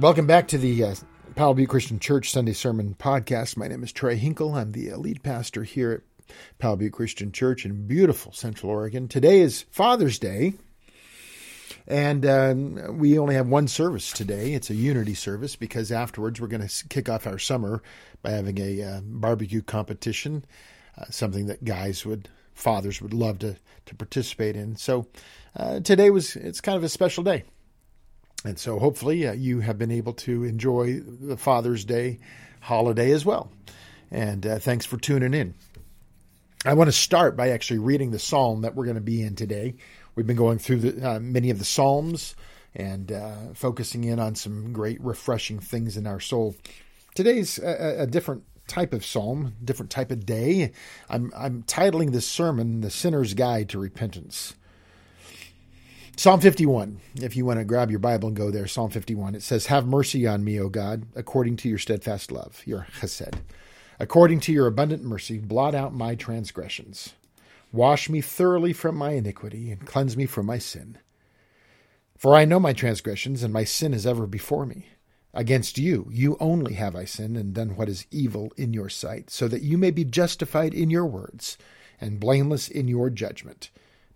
Welcome back to the uh, Powell Butte Christian Church Sunday Sermon Podcast. My name is Trey Hinkle. I'm the uh, lead pastor here at Powell Butte Christian Church in beautiful Central Oregon. Today is Father's Day, and um, we only have one service today. It's a unity service because afterwards we're going to kick off our summer by having a uh, barbecue competition, uh, something that guys would, fathers would love to to participate in. So uh, today was it's kind of a special day. And so hopefully uh, you have been able to enjoy the Father's Day holiday as well. And uh, thanks for tuning in. I want to start by actually reading the psalm that we're going to be in today. We've been going through the, uh, many of the psalms and uh, focusing in on some great, refreshing things in our soul. Today's a, a different type of psalm, different type of day. I'm, I'm titling this sermon "The Sinner's Guide to Repentance." Psalm 51, if you want to grab your Bible and go there, Psalm 51, it says, Have mercy on me, O God, according to your steadfast love, your chesed. According to your abundant mercy, blot out my transgressions. Wash me thoroughly from my iniquity and cleanse me from my sin. For I know my transgressions, and my sin is ever before me. Against you, you only have I sinned and done what is evil in your sight, so that you may be justified in your words and blameless in your judgment.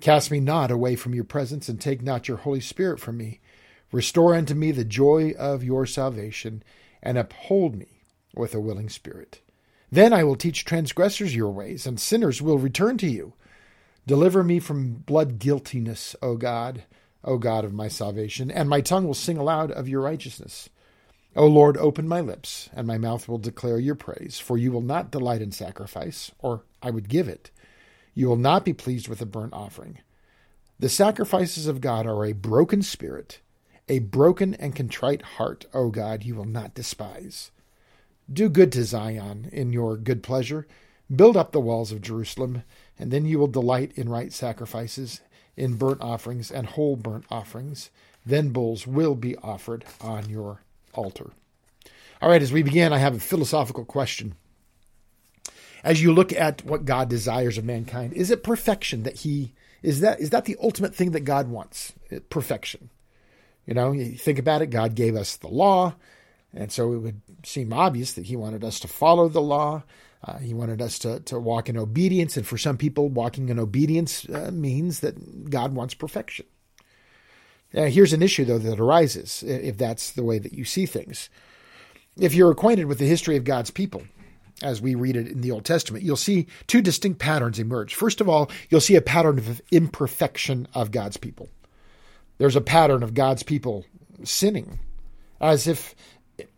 Cast me not away from your presence, and take not your Holy Spirit from me. Restore unto me the joy of your salvation, and uphold me with a willing spirit. Then I will teach transgressors your ways, and sinners will return to you. Deliver me from blood guiltiness, O God, O God of my salvation, and my tongue will sing aloud of your righteousness. O Lord, open my lips, and my mouth will declare your praise, for you will not delight in sacrifice, or I would give it. You will not be pleased with a burnt offering. The sacrifices of God are a broken spirit, a broken and contrite heart, O God, you will not despise. Do good to Zion in your good pleasure. Build up the walls of Jerusalem, and then you will delight in right sacrifices, in burnt offerings and whole burnt offerings. Then bulls will be offered on your altar. All right, as we begin, I have a philosophical question as you look at what God desires of mankind, is it perfection that He is that is that the ultimate thing that God wants? Perfection. You know, you think about it, God gave us the law, and so it would seem obvious that He wanted us to follow the law. Uh, he wanted us to, to walk in obedience, and for some people, walking in obedience uh, means that God wants perfection. Now, here's an issue, though, that arises if that's the way that you see things. If you're acquainted with the history of God's people, as we read it in the Old Testament, you'll see two distinct patterns emerge. First of all, you'll see a pattern of imperfection of God's people. There's a pattern of God's people sinning, as if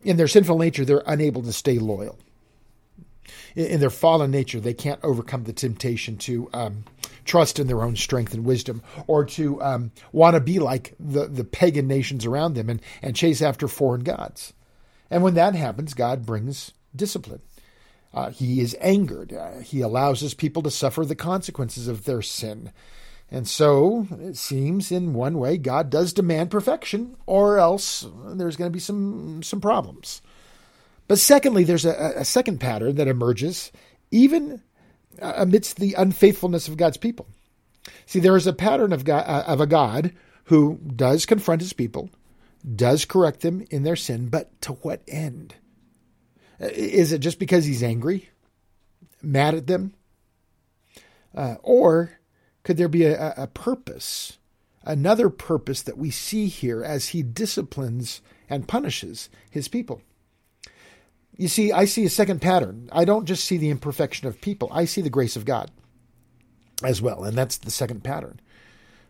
in their sinful nature they're unable to stay loyal. In their fallen nature, they can't overcome the temptation to um, trust in their own strength and wisdom, or to um, want to be like the, the pagan nations around them and, and chase after foreign gods. And when that happens, God brings discipline. Uh, he is angered. Uh, he allows his people to suffer the consequences of their sin. And so it seems in one way God does demand perfection, or else there's going to be some, some problems. But secondly, there's a, a second pattern that emerges even uh, amidst the unfaithfulness of God's people. See, there is a pattern of, God, uh, of a God who does confront his people, does correct them in their sin, but to what end? Is it just because he's angry, mad at them? Uh, or could there be a, a purpose, another purpose that we see here as he disciplines and punishes his people? You see, I see a second pattern. I don't just see the imperfection of people, I see the grace of God as well. And that's the second pattern.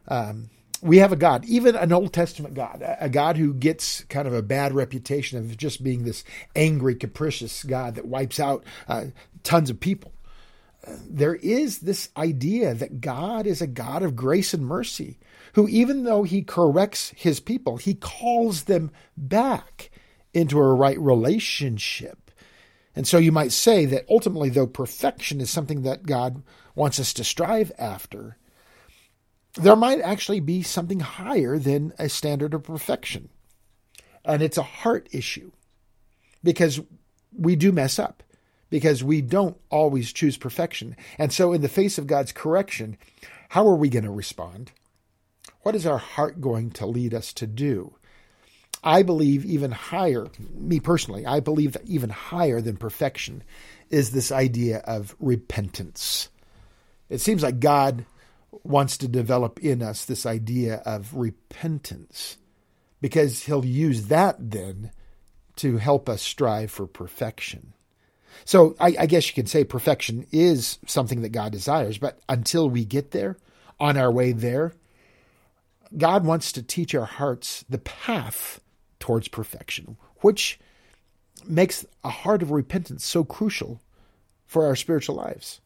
Um, we have a God, even an Old Testament God, a God who gets kind of a bad reputation of just being this angry, capricious God that wipes out uh, tons of people. there is this idea that God is a God of grace and mercy, who, even though he corrects his people, he calls them back into a right relationship. And so you might say that ultimately, though perfection is something that God wants us to strive after, there might actually be something higher than a standard of perfection. And it's a heart issue because we do mess up, because we don't always choose perfection. And so, in the face of God's correction, how are we going to respond? What is our heart going to lead us to do? I believe even higher, me personally, I believe that even higher than perfection is this idea of repentance. It seems like God wants to develop in us this idea of repentance because he'll use that then to help us strive for perfection. So I, I, guess you can say perfection is something that God desires, but until we get there, on our way there, God wants to teach our hearts the path towards perfection, which makes a heart of repentance so crucial for our spiritual lives.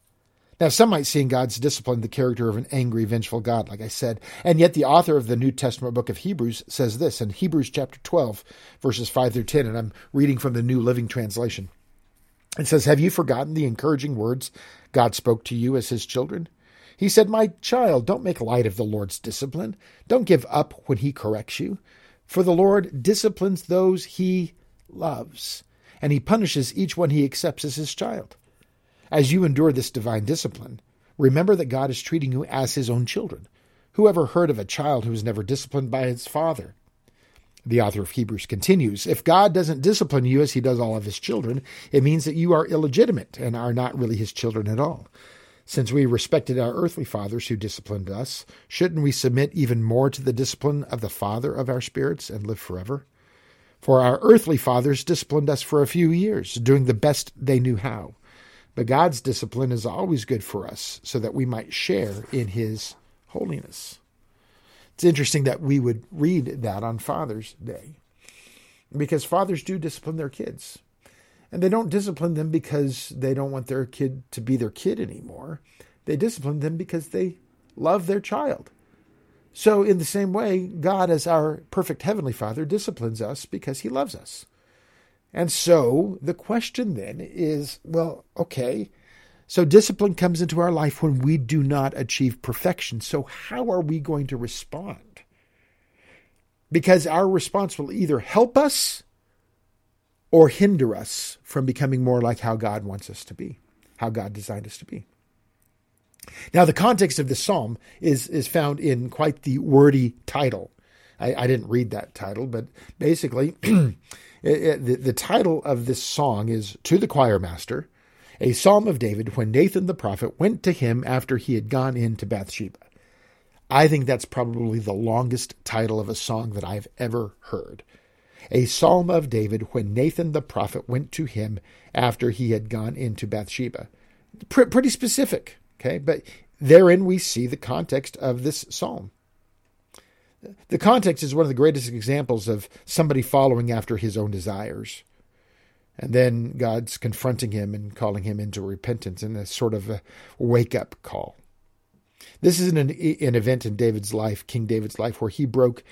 Now, some might see in God's discipline the character of an angry, vengeful God, like I said, and yet the author of the New Testament book of Hebrews says this in Hebrews chapter 12, verses 5 through 10, and I'm reading from the New Living Translation. It says, Have you forgotten the encouraging words God spoke to you as his children? He said, My child, don't make light of the Lord's discipline. Don't give up when he corrects you. For the Lord disciplines those he loves, and he punishes each one he accepts as his child. As you endure this divine discipline, remember that God is treating you as his own children. Who ever heard of a child who was never disciplined by his father? The author of Hebrews continues If God doesn't discipline you as he does all of his children, it means that you are illegitimate and are not really his children at all. Since we respected our earthly fathers who disciplined us, shouldn't we submit even more to the discipline of the Father of our spirits and live forever? For our earthly fathers disciplined us for a few years, doing the best they knew how. But God's discipline is always good for us, so that we might share in His holiness. It's interesting that we would read that on Father's Day, because fathers do discipline their kids. And they don't discipline them because they don't want their kid to be their kid anymore. They discipline them because they love their child. So, in the same way, God, as our perfect Heavenly Father, disciplines us because He loves us. And so the question then is well, okay, so discipline comes into our life when we do not achieve perfection. So, how are we going to respond? Because our response will either help us or hinder us from becoming more like how God wants us to be, how God designed us to be. Now, the context of this psalm is, is found in quite the wordy title. I, I didn't read that title, but basically, it, it, the, the title of this song is To the Choir Master, a psalm of David when Nathan the prophet went to him after he had gone into Bathsheba. I think that's probably the longest title of a song that I've ever heard a psalm of David when Nathan the prophet went to him after he had gone into Bathsheba. pretty specific, okay? But therein we see the context of this psalm. The context is one of the greatest examples of somebody following after his own desires. And then God's confronting him and calling him into repentance in a sort of a wake up call. This is an, an event in David's life, King David's life, where he broke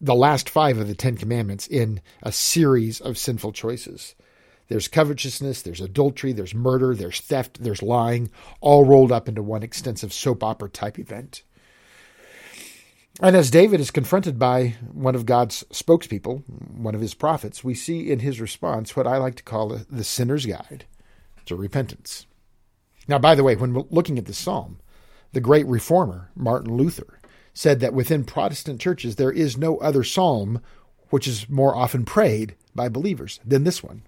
the last five of the Ten Commandments in a series of sinful choices. There's covetousness, there's adultery, there's murder, there's theft, there's lying, all rolled up into one extensive soap opera type event. And as David is confronted by one of God's spokespeople, one of his prophets, we see in his response what I like to call the sinner's guide to repentance. Now, by the way, when looking at the psalm, the great reformer, Martin Luther, said that within Protestant churches there is no other psalm which is more often prayed by believers than this one.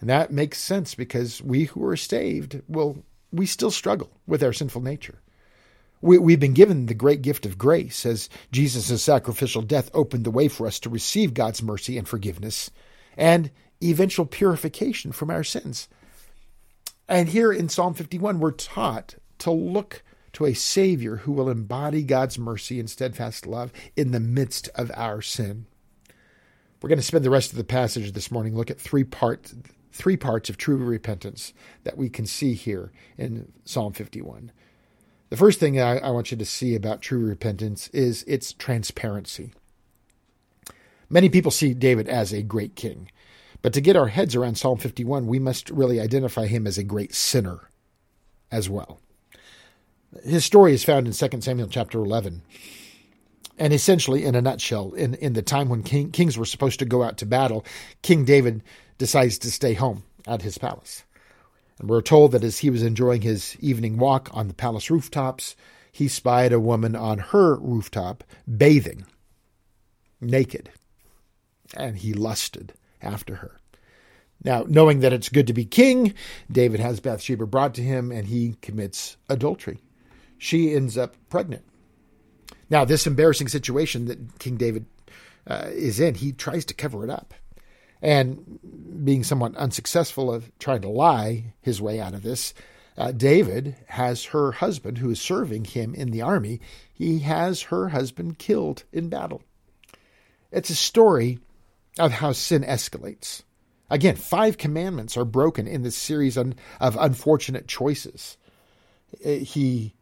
And that makes sense because we who are saved, well, we still struggle with our sinful nature. We, have been given the great gift of grace as Jesus' sacrificial death opened the way for us to receive God's mercy and forgiveness and eventual purification from our sins. And here in Psalm 51, we're taught to look to a Savior who will embody God's mercy and steadfast love in the midst of our sin. We're going to spend the rest of the passage this morning look at three parts three parts of true repentance that we can see here in Psalm 51. The first thing I, I want you to see about true repentance is its transparency. Many people see David as a great king, but to get our heads around Psalm 51, we must really identify him as a great sinner as well. His story is found in 2 Samuel chapter 11. And essentially, in a nutshell, in, in the time when king, kings were supposed to go out to battle, King David decides to stay home at his palace. We're told that as he was enjoying his evening walk on the palace rooftops, he spied a woman on her rooftop bathing, naked, and he lusted after her. Now, knowing that it's good to be king, David has Bathsheba brought to him and he commits adultery. She ends up pregnant. Now, this embarrassing situation that King David uh, is in, he tries to cover it up. And being somewhat unsuccessful of trying to lie his way out of this, uh, David has her husband, who is serving him in the army, he has her husband killed in battle. It's a story of how sin escalates. Again, five commandments are broken in this series of unfortunate choices. Uh, he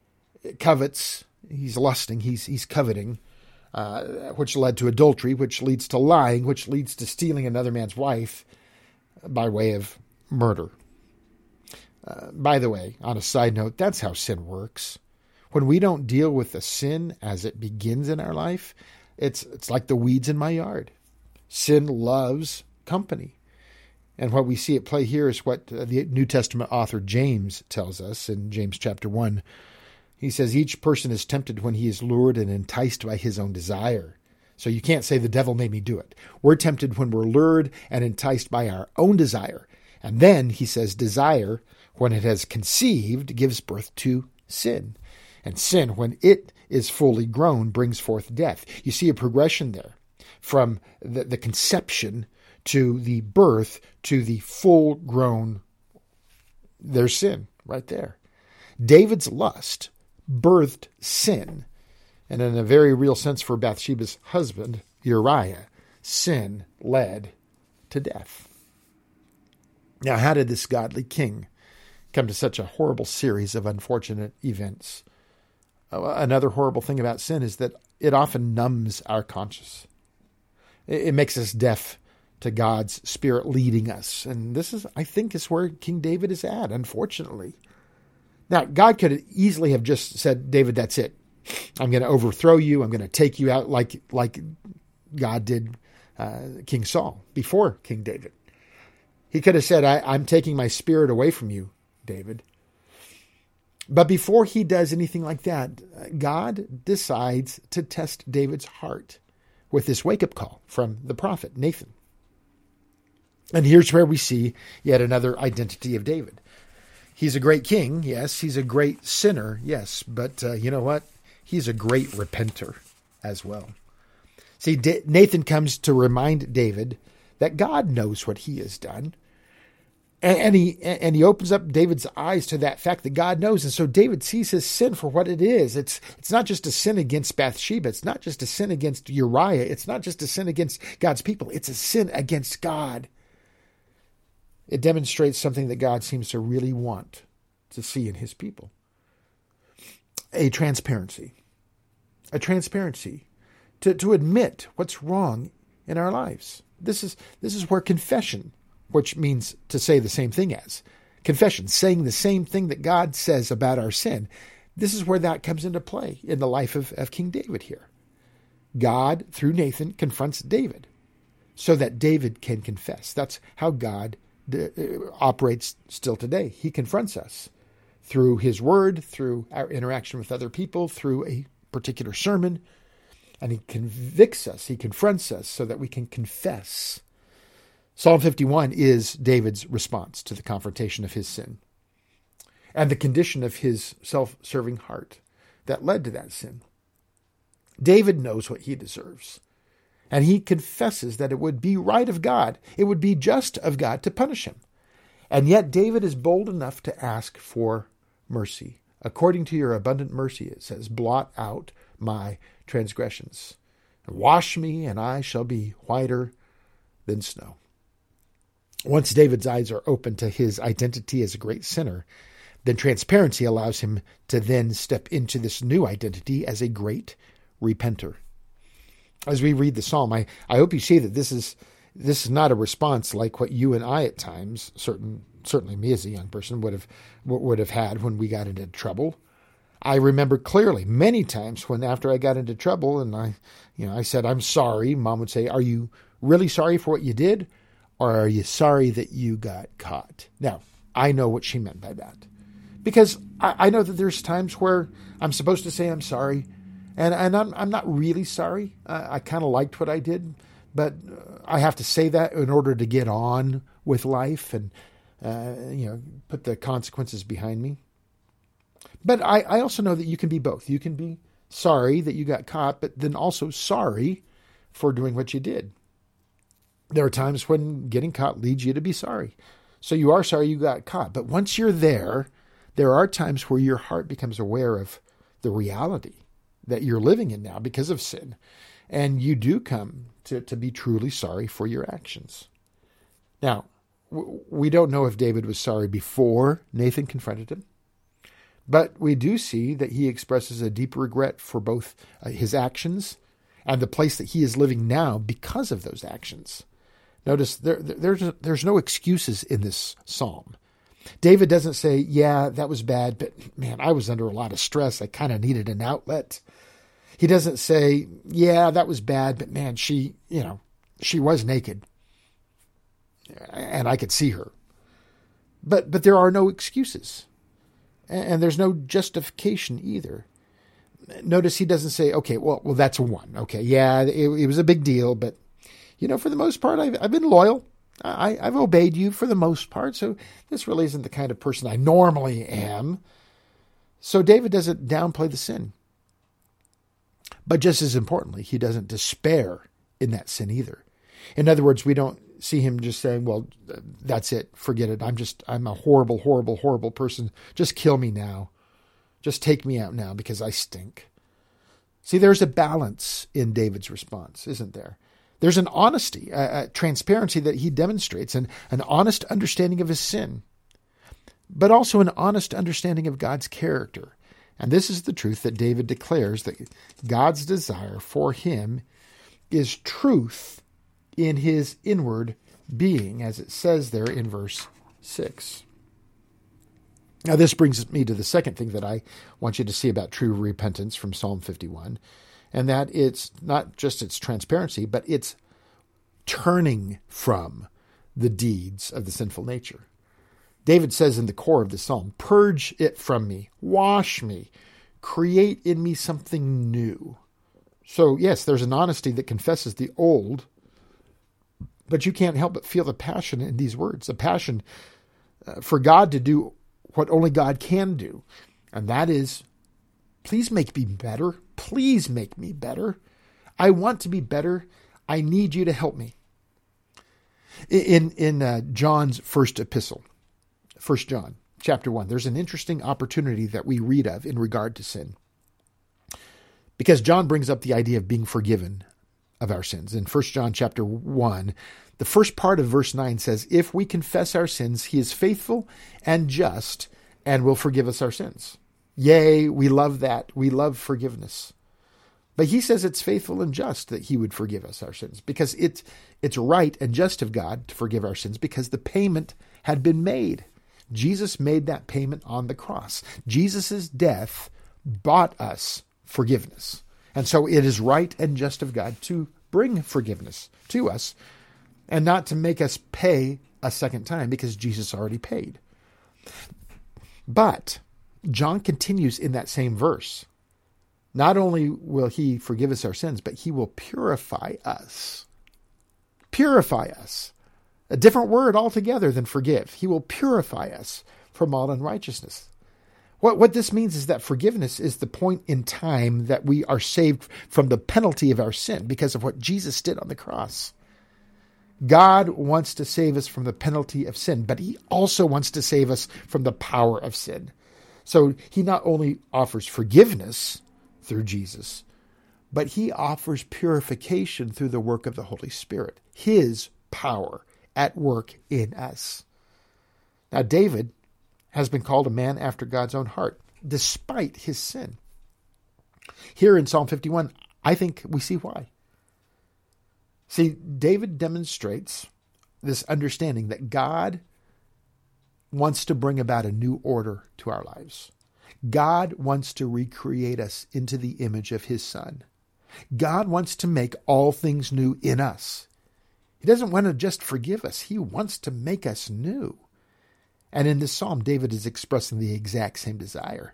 covets he's lusting, he's he's coveting, uh, which led to adultery, which leads to lying, which leads to stealing another man's wife by way of murder. Uh, by the way, on a side note, that's how sin works. When we don't deal with the sin as it begins in our life, it's it's like the weeds in my yard. Sin loves company. And what we see at play here is what the New Testament author James tells us in James chapter 1 he says each person is tempted when he is lured and enticed by his own desire. So you can't say the devil made me do it. We're tempted when we're lured and enticed by our own desire. And then he says desire, when it has conceived, gives birth to sin. And sin, when it is fully grown, brings forth death. You see a progression there from the, the conception to the birth to the full grown. There's sin right there. David's lust birthed sin. And in a very real sense for Bathsheba's husband, Uriah, sin led to death. Now, how did this godly king come to such a horrible series of unfortunate events? Uh, another horrible thing about sin is that it often numbs our conscience. It makes us deaf to God's spirit leading us. And this is, I think, is where King David is at, unfortunately. Now, God could easily have just said, David, that's it. I'm going to overthrow you. I'm going to take you out like, like God did uh, King Saul before King David. He could have said, I, am taking my spirit away from you, David. But before he does anything like that, God decides to test David's heart with this wake up call from the prophet Nathan. And here's where we see yet another identity of David. He's a great king, yes. He's a great sinner, yes. But uh, you know what? He's a great repenter as well. See, D- Nathan comes to remind David that God knows what he has done. And, and, he and he opens up David's eyes to that fact that God knows, and so David sees his sin for what it is. It's it's not just a sin against Bathsheba. It's not just a sin against Uriah. It's not just a sin against God's people. It's a sin against God. It demonstrates something that God seems to really want to see in his people a transparency. A transparency to, to admit what's wrong in our lives. This is, this is where confession, which means to say the same thing as confession, saying the same thing that God says about our sin, this is where that comes into play in the life of, of King David here. God, through Nathan, confronts David so that David can confess. That's how God Uh, operates still today. He confronts us through his word, through our interaction with other people, through a particular sermon, and he convicts us, he confronts us so that we can confess. Psalm 51 is David's response to the confrontation of his sin and the condition of his self serving heart that led to that sin. David knows what he deserves. And he confesses that it would be right of God, it would be just of God to punish him. And yet David is bold enough to ask for mercy. According to your abundant mercy, it says, blot out my transgressions. Wash me, and I shall be whiter than snow. Once David's eyes are open to his identity as a great sinner, then transparency allows him to then step into this new identity as a great repenter. As we read the psalm, I, I hope you see that this is this is not a response like what you and I at times, certain certainly me as a young person would have would have had when we got into trouble. I remember clearly many times when after I got into trouble and I, you know, I said I'm sorry. Mom would say, "Are you really sorry for what you did, or are you sorry that you got caught?" Now I know what she meant by that, because I, I know that there's times where I'm supposed to say I'm sorry, and and I'm I'm not really sorry. I, I kind of liked what I did, but I have to say that in order to get on with life and uh, you know put the consequences behind me. But I, I also know that you can be both. You can be sorry that you got caught, but then also sorry for doing what you did. There are times when getting caught leads you to be sorry. So you are sorry you got caught. But once you're there, there are times where your heart becomes aware of the reality that you're living in now because of sin. And you do come to, to be truly sorry for your actions. Now, we don't know if David was sorry before Nathan confronted him, but we do see that he expresses a deep regret for both uh, his actions and the place that he is living now because of those actions. Notice there, there's, there's no excuses in this psalm. David doesn't say, Yeah, that was bad, but man, I was under a lot of stress. I kind of needed an outlet. He doesn't say, Yeah, that was bad, but man, she, you know, she was naked and I could see her. But but there are no excuses. And there's no justification either. Notice he doesn't say, okay, well, well, that's one. Okay, yeah, it, it was a big deal, but you know, for the most part, I've, I've been loyal. I, I've obeyed you for the most part, so this really isn't the kind of person I normally am. So David doesn't downplay the sin. But just as importantly, he doesn't despair in that sin either. In other words, we don't see him just saying, "Well, that's it. Forget it. I'm just I'm a horrible, horrible, horrible person. Just kill me now. Just take me out now because I stink." See, there's a balance in David's response, isn't there? There's an honesty, a, a transparency that he demonstrates, and an honest understanding of his sin, but also an honest understanding of God's character. And this is the truth that David declares that God's desire for him is truth in his inward being, as it says there in verse 6. Now, this brings me to the second thing that I want you to see about true repentance from Psalm 51, and that it's not just its transparency, but it's turning from the deeds of the sinful nature. David says in the core of the psalm, Purge it from me, wash me, create in me something new. So, yes, there's an honesty that confesses the old but you can't help but feel the passion in these words, the passion uh, for God to do what only God can do. And that is, please make me better. Please make me better. I want to be better. I need you to help me. In in uh, John's first epistle, First John chapter one, there's an interesting opportunity that we read of in regard to sin, because John brings up the idea of being forgiven of our sins. In 1 John chapter 1, the first part of verse 9 says, If we confess our sins, he is faithful and just and will forgive us our sins. Yea, we love that. We love forgiveness. But he says it's faithful and just that he would forgive us our sins because it's, it's right and just of God to forgive our sins because the payment had been made. Jesus made that payment on the cross. Jesus' death bought us forgiveness. And so it is right and just of God to bring forgiveness to us and not to make us pay a second time because Jesus already paid. But John continues in that same verse. Not only will he forgive us our sins, but he will purify us. Purify us. A different word altogether than forgive. He will purify us from all unrighteousness. What, what this means is that forgiveness is the point in time that we are saved from the penalty of our sin because of what Jesus did on the cross. God wants to save us from the penalty of sin, but He also wants to save us from the power of sin. So He not only offers forgiveness through Jesus, but He offers purification through the work of the Holy Spirit, His power at work in us. Now, David has been called a man after God's own heart, despite his sin. Here in Psalm 51, I think we see why. See, David demonstrates this understanding that God wants to bring about a new order to our lives. God wants to recreate us into the image of his Son. God wants to make all things new in us. He doesn't want to just forgive us, he wants to make us new. And in this psalm, David is expressing the exact same desire.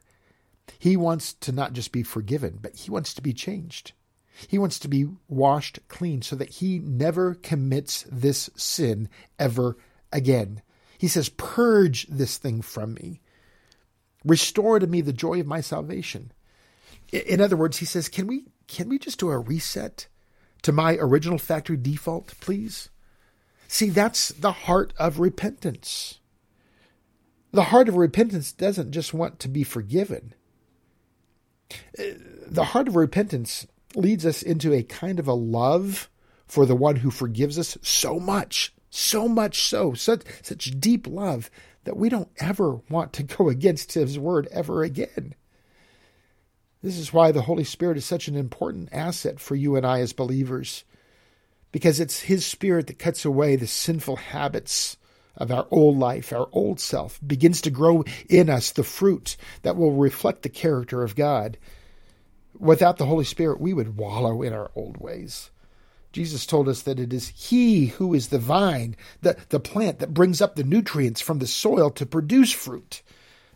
He wants to not just be forgiven, but he wants to be changed. He wants to be washed clean so that he never commits this sin ever again. He says, Purge this thing from me. Restore to me the joy of my salvation. In other words, he says, Can we can we just do a reset to my original factory default, please? See, that's the heart of repentance. The heart of repentance doesn't just want to be forgiven. Uh, the heart of repentance leads us into a kind of a love for the one who forgives us so much, so much so, such, such deep love that we don't ever want to go against his word ever again. This is why the Holy Spirit is such an important asset for you and I as believers, because it's his spirit that cuts away the sinful habits of our old life, our old self, begins to grow in us the fruit that will reflect the character of God. Without the Holy Spirit, we would wallow in our old ways. Jesus told us that it is He who is the vine, the, the plant that brings up the nutrients from the soil to produce fruit.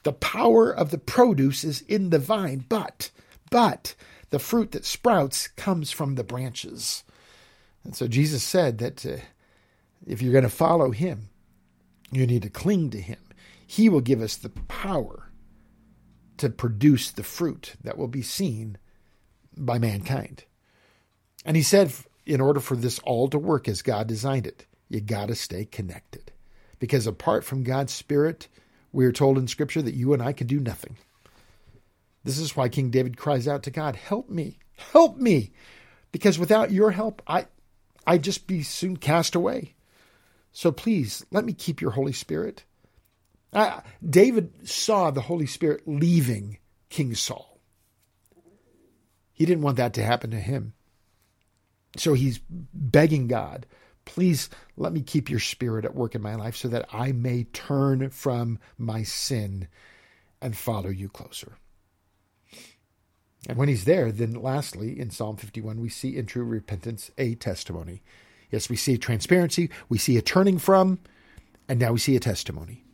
The power of the produce is in the vine, but, but, the fruit that sprouts comes from the branches. And so Jesus said that uh, if you're going to follow Him, you need to cling to Him. He will give us the power to produce the fruit that will be seen by mankind. And He said, in order for this all to work as God designed it, you got to stay connected. Because apart from God's Spirit, we are told in Scripture that you and I can do nothing. This is why King David cries out to God, Help me, help me. Because without your help, I, I'd just be soon cast away. So please, let me keep your Holy Spirit. Uh, David saw the Holy Spirit leaving King Saul. He didn't want that to happen to him. So he's begging God, please let me keep your spirit at work in my life so that I may turn from my sin and follow you closer. And when he's there, then lastly, in Psalm 51, we see in true repentance a testimony. Yes, we see transparency, we see a turning from, and now we see a testimony.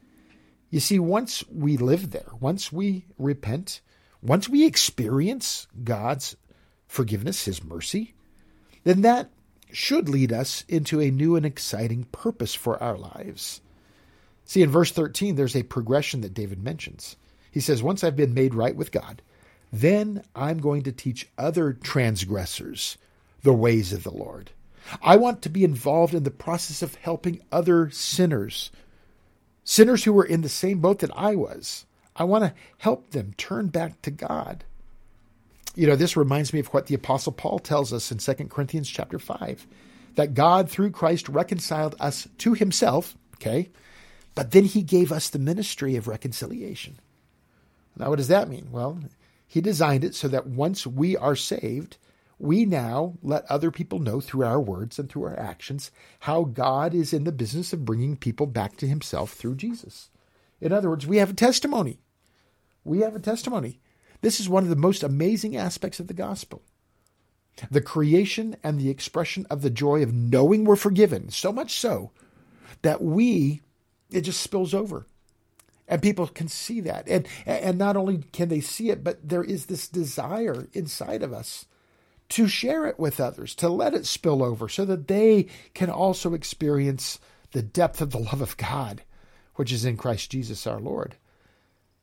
You see, once we live there, once we repent, once we experience God's forgiveness, His mercy, then that should lead us into a new and exciting purpose for our lives. See, in verse 13, there's a progression that David mentions. He says, Once I've been made right with God, then I'm going to teach other transgressors the ways of the Lord. I want to be involved in the process of helping other sinners, sinners who were in the same boat that I was. I want to help them turn back to God you know, this reminds me of what the apostle Paul tells us in 2 Corinthians chapter 5, that God through Christ reconciled us to himself, okay? But then he gave us the ministry of reconciliation. Now what does that mean? Well, he designed it so that once we are saved, we now let other people know through our words and through our actions how God is in the business of bringing people back to himself through Jesus. In other words, we have a testimony. We have a testimony. This is one of the most amazing aspects of the gospel. The creation and the expression of the joy of knowing we're forgiven, so much so that we, it just spills over. And people can see that. And, and not only can they see it, but there is this desire inside of us to share it with others, to let it spill over so that they can also experience the depth of the love of God, which is in Christ Jesus our Lord.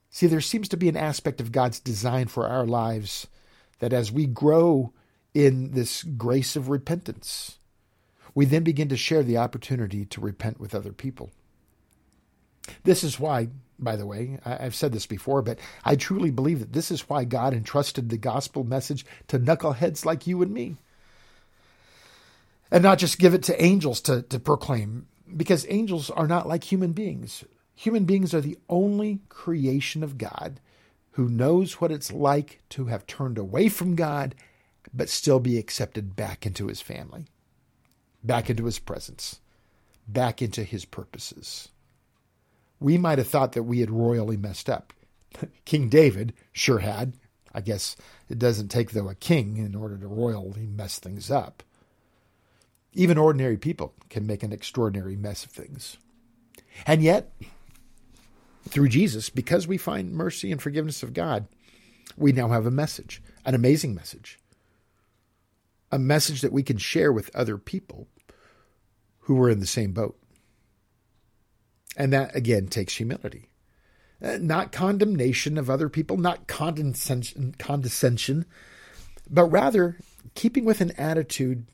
See, there seems to be an aspect of God's design for our lives that as we grow in this grace of repentance, we then begin to share the opportunity to repent with other people. This is why, by the way, I've said this before, but I truly believe that this is why God entrusted the gospel message to knuckleheads like you and me. And not just give it to angels to, to proclaim, because angels are not like human beings. Human beings are the only creation of God who knows what it's like to have turned away from God but still be accepted back into his family. back into his presence, back into his purposes. We might have thought that we had royally messed up. King David sure had. I guess it doesn't take, though, a king in order to royally mess things up. Even ordinary people can make an extraordinary mess of things. And yet, through Jesus, because we find mercy and forgiveness of God, we now have a message, an amazing message, a message that we can share with other people who are in the same boat. And that, again, takes humility. Uh, not condemnation of other people, not condescension, condescension, but rather keeping with an attitude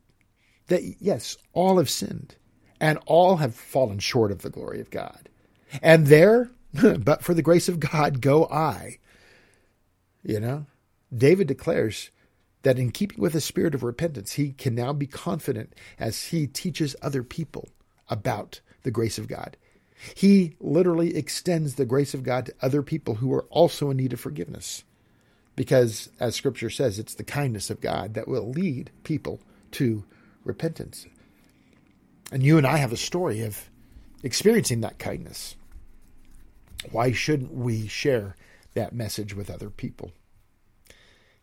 that, yes, all have sinned and all have fallen short of the glory of God. And there, but for the grace of God, go I. You know, David declares that in keeping with a spirit of repentance, he can now be confident as he teaches other people about the grace of God. He literally extends the grace of God to other people who are also in need of forgiveness. Because, as scripture says, it's the kindness of God that will lead people to repentance. And you and I have a story of experiencing that kindness. Why shouldn't we share that message with other people?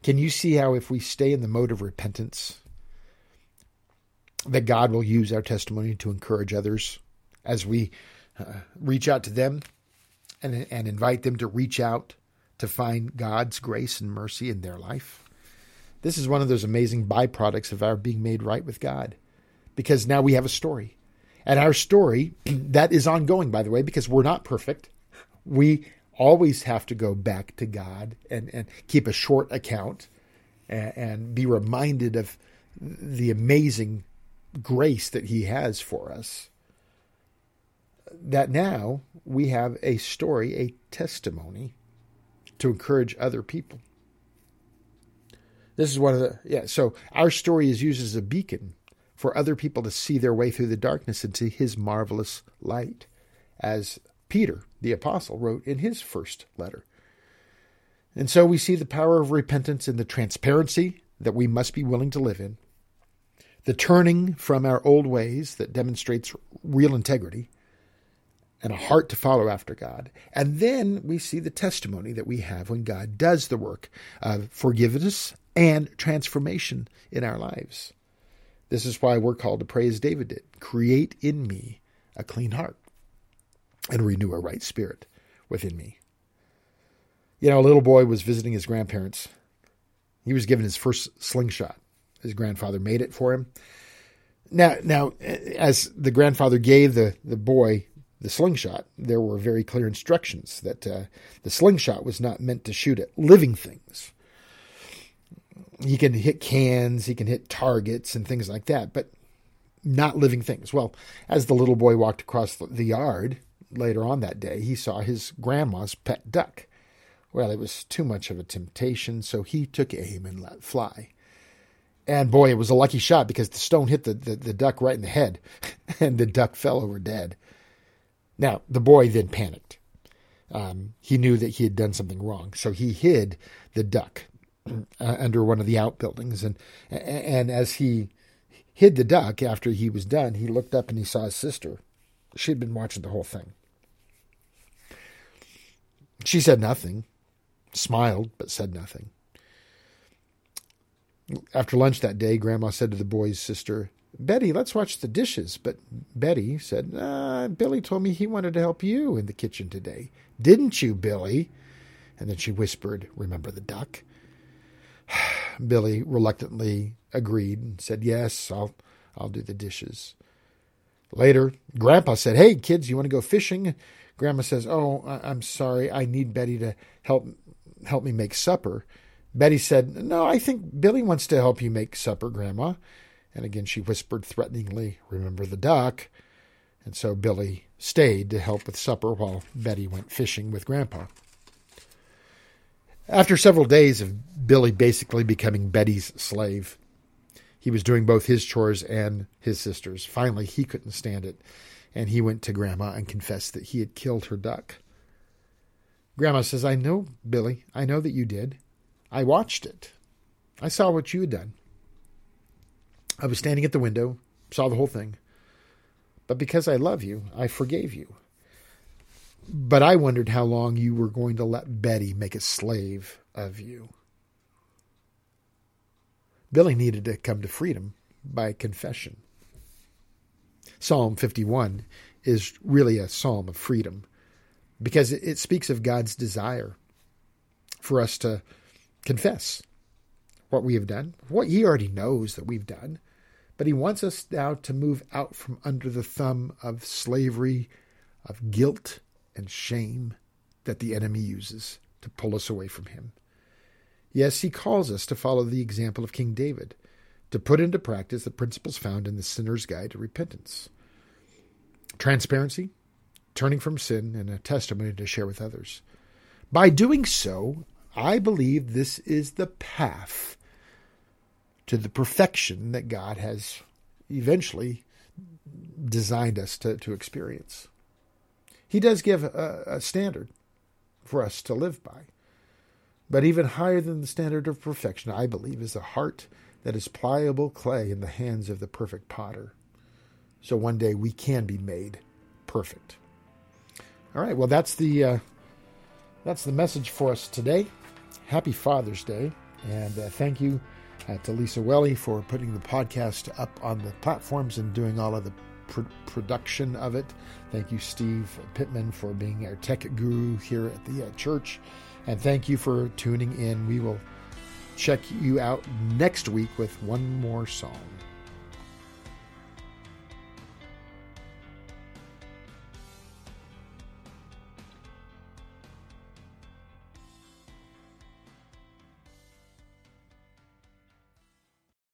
Can you see how, if we stay in the mode of repentance, that God will use our testimony to encourage others as we uh, reach out to them and, and invite them to reach out to find God's grace and mercy in their life. This is one of those amazing byproducts of our being made right with God because now we have a story. And our story, that is ongoing, by the way, because we're not perfect. We always have to go back to God and, and keep a short account and, and be reminded of the amazing grace that He has for us that now we have a story, a testimony to encourage other people. This is one of the, yeah, so our story is used as a beacon for other people to see their way through the darkness into his marvelous light, as Peter, the apostle, wrote in his first letter. And so we see the power of repentance in the transparency that we must be willing to live in, the turning from our old ways that demonstrates real integrity, and a heart to follow after God. And then we see the testimony that we have when God does the work of forgiveness and transformation in our lives. This is why we're called to pray as David did create in me a clean heart and renew a right spirit within me. You know, a little boy was visiting his grandparents. He was given his first slingshot. His grandfather made it for him. Now, now, as the grandfather gave the, the boy the slingshot, there were very clear instructions that uh, the slingshot was not meant to shoot at living things. He can hit cans, he can hit targets and things like that, but not living things. Well, as the little boy walked across the yard later on that day, he saw his grandma's pet duck. Well, it was too much of a temptation, so he took aim and let fly. And boy, it was a lucky shot because the stone hit the, the, the duck right in the head, and the duck fell over dead. Now, the boy then panicked. Um, he knew that he had done something wrong, so he hid the duck uh, under one of the outbuildings. And and as he hid the duck after he was done, he looked up and he saw his sister. She'd been watching the whole thing. She said nothing, smiled, but said nothing. After lunch that day, Grandma said to the boy's sister, Betty, let's watch the dishes. But Betty said, uh, Billy told me he wanted to help you in the kitchen today. Didn't you, Billy? And then she whispered, Remember the duck? Billy reluctantly agreed and said, Yes, I'll, I'll do the dishes. Later, Grandpa said, Hey, kids, you want to go fishing? Grandma says, Oh, I'm sorry. I need Betty to help help me make supper. Betty said, No, I think Billy wants to help you make supper, Grandma. And again, she whispered threateningly, Remember the duck. And so Billy stayed to help with supper while Betty went fishing with Grandpa. After several days of Billy basically becoming Betty's slave, he was doing both his chores and his sister's. Finally, he couldn't stand it, and he went to Grandma and confessed that he had killed her duck. Grandma says, I know, Billy. I know that you did. I watched it. I saw what you had done. I was standing at the window, saw the whole thing. But because I love you, I forgave you. But I wondered how long you were going to let Betty make a slave of you. Billy needed to come to freedom by confession. Psalm 51 is really a psalm of freedom because it speaks of God's desire for us to confess what we have done, what He already knows that we've done, but He wants us now to move out from under the thumb of slavery, of guilt and shame that the enemy uses to pull us away from Him. Yes, He calls us to follow the example of King David, to put into practice the principles found in the Sinner's Guide to Repentance transparency, turning from sin, and a testimony to share with others. By doing so, I believe this is the path to the perfection that God has eventually designed us to, to experience. He does give a, a standard for us to live by. But even higher than the standard of perfection, I believe, is a heart that is pliable clay in the hands of the perfect potter. So one day we can be made perfect. All right, well that's the uh, that's the message for us today. Happy Father's Day, and uh, thank you uh, to Lisa Welly for putting the podcast up on the platforms and doing all of the pr- production of it. Thank you, Steve Pittman, for being our tech guru here at the uh, church, and thank you for tuning in. We will check you out next week with one more song.